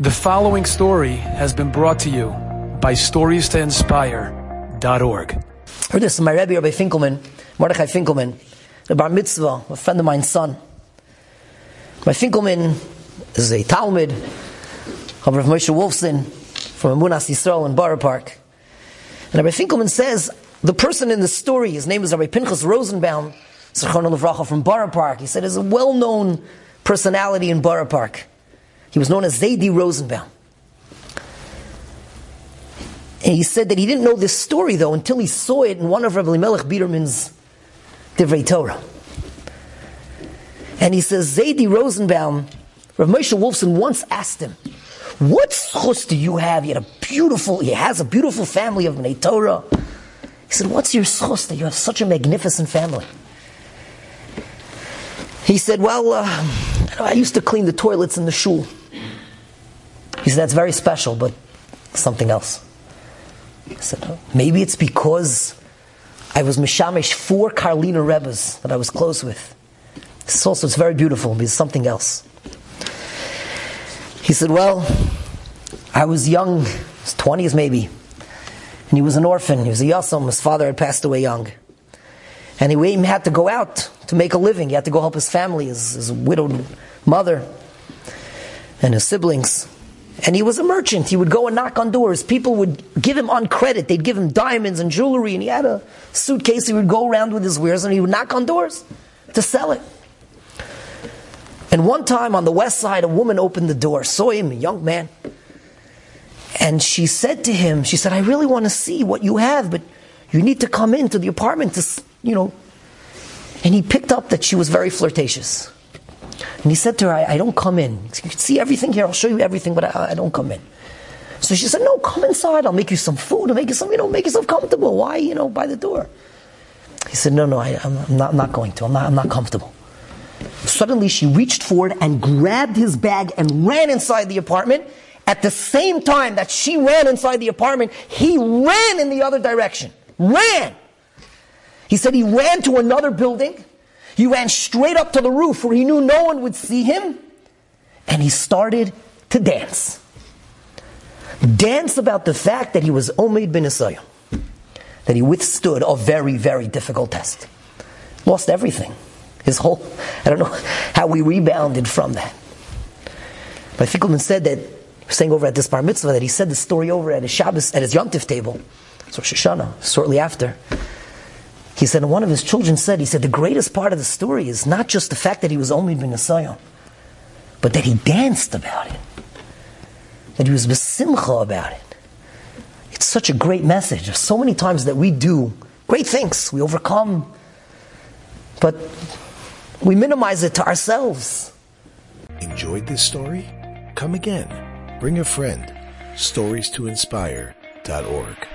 The following story has been brought to you by StoriesToInspire.org. Heard this from my Rebbe, Rabbi Finkelman, Mordechai Finkelman, the Bar Mitzvah, a friend of mine's son. My Finkelman is a talmid of Rav Moshe Wolfson from Emunas Yisrael in Borough Park. And Rabbi Finkelman says the person in the story, his name is Rabbi Pinchas Rosenbaum, Levracha from Borough Park. He said is a well-known personality in Borough Park. He was known as Zaidi Rosenbaum. And he said that he didn't know this story though until he saw it in one of Rabbi Melech Biederman's Divrei Torah. And he says, Zaidi Rosenbaum, Rav Moshe Wolfson once asked him, what schus do you have? He had a beautiful, he has a beautiful family of Bnei Torah. He said, what's your schus that you have such a magnificent family? He said, well, uh, I used to clean the toilets in the shul. He said, that's very special, but something else. I said, oh, maybe it's because I was Mishamish four Karliner Rebbes that I was close with. This also, it's very beautiful, but it's something else. He said, well, I was young, his 20s maybe, and he was an orphan. He was a yasam. His father had passed away young. And he had to go out to make a living. He had to go help his family, his, his widowed mother, and his siblings. And he was a merchant. He would go and knock on doors. People would give him on credit. They'd give him diamonds and jewelry, and he had a suitcase. He would go around with his wares and he would knock on doors to sell it. And one time on the west side, a woman opened the door, saw him, a young man. And she said to him, she said, I really want to see what you have, but you need to come into the apartment to, you know. And he picked up that she was very flirtatious. And he said to her, I, I don't come in. You can see everything here, I'll show you everything, but I, I, don't come in. So she said, No, come inside, I'll make you some food, I'll make you some, you know, make yourself comfortable. Why, you know, by the door? He said, No, no, I, am not, I'm not going to, I'm not, I'm not comfortable. Suddenly she reached forward and grabbed his bag and ran inside the apartment. At the same time that she ran inside the apartment, he ran in the other direction. Ran! He said he ran to another building he ran straight up to the roof where he knew no one would see him, and he started to dance. Dance about the fact that he was Omeid bin Nisayon, that he withstood a very, very difficult test. Lost everything. His whole, I don't know how we rebounded from that. But Finkelman said that, saying over at this bar mitzvah, that he said the story over at his Shabbos, at his Yontif table, so Shoshana, shortly after. He said, one of his children said, he said, the greatest part of the story is not just the fact that he was only bin Nisayon, but that he danced about it. That he was besimcha about it. It's such a great message. There's so many times that we do great things. We overcome. But we minimize it to ourselves. Enjoyed this story? Come again. Bring a friend. Stories to inspire.org.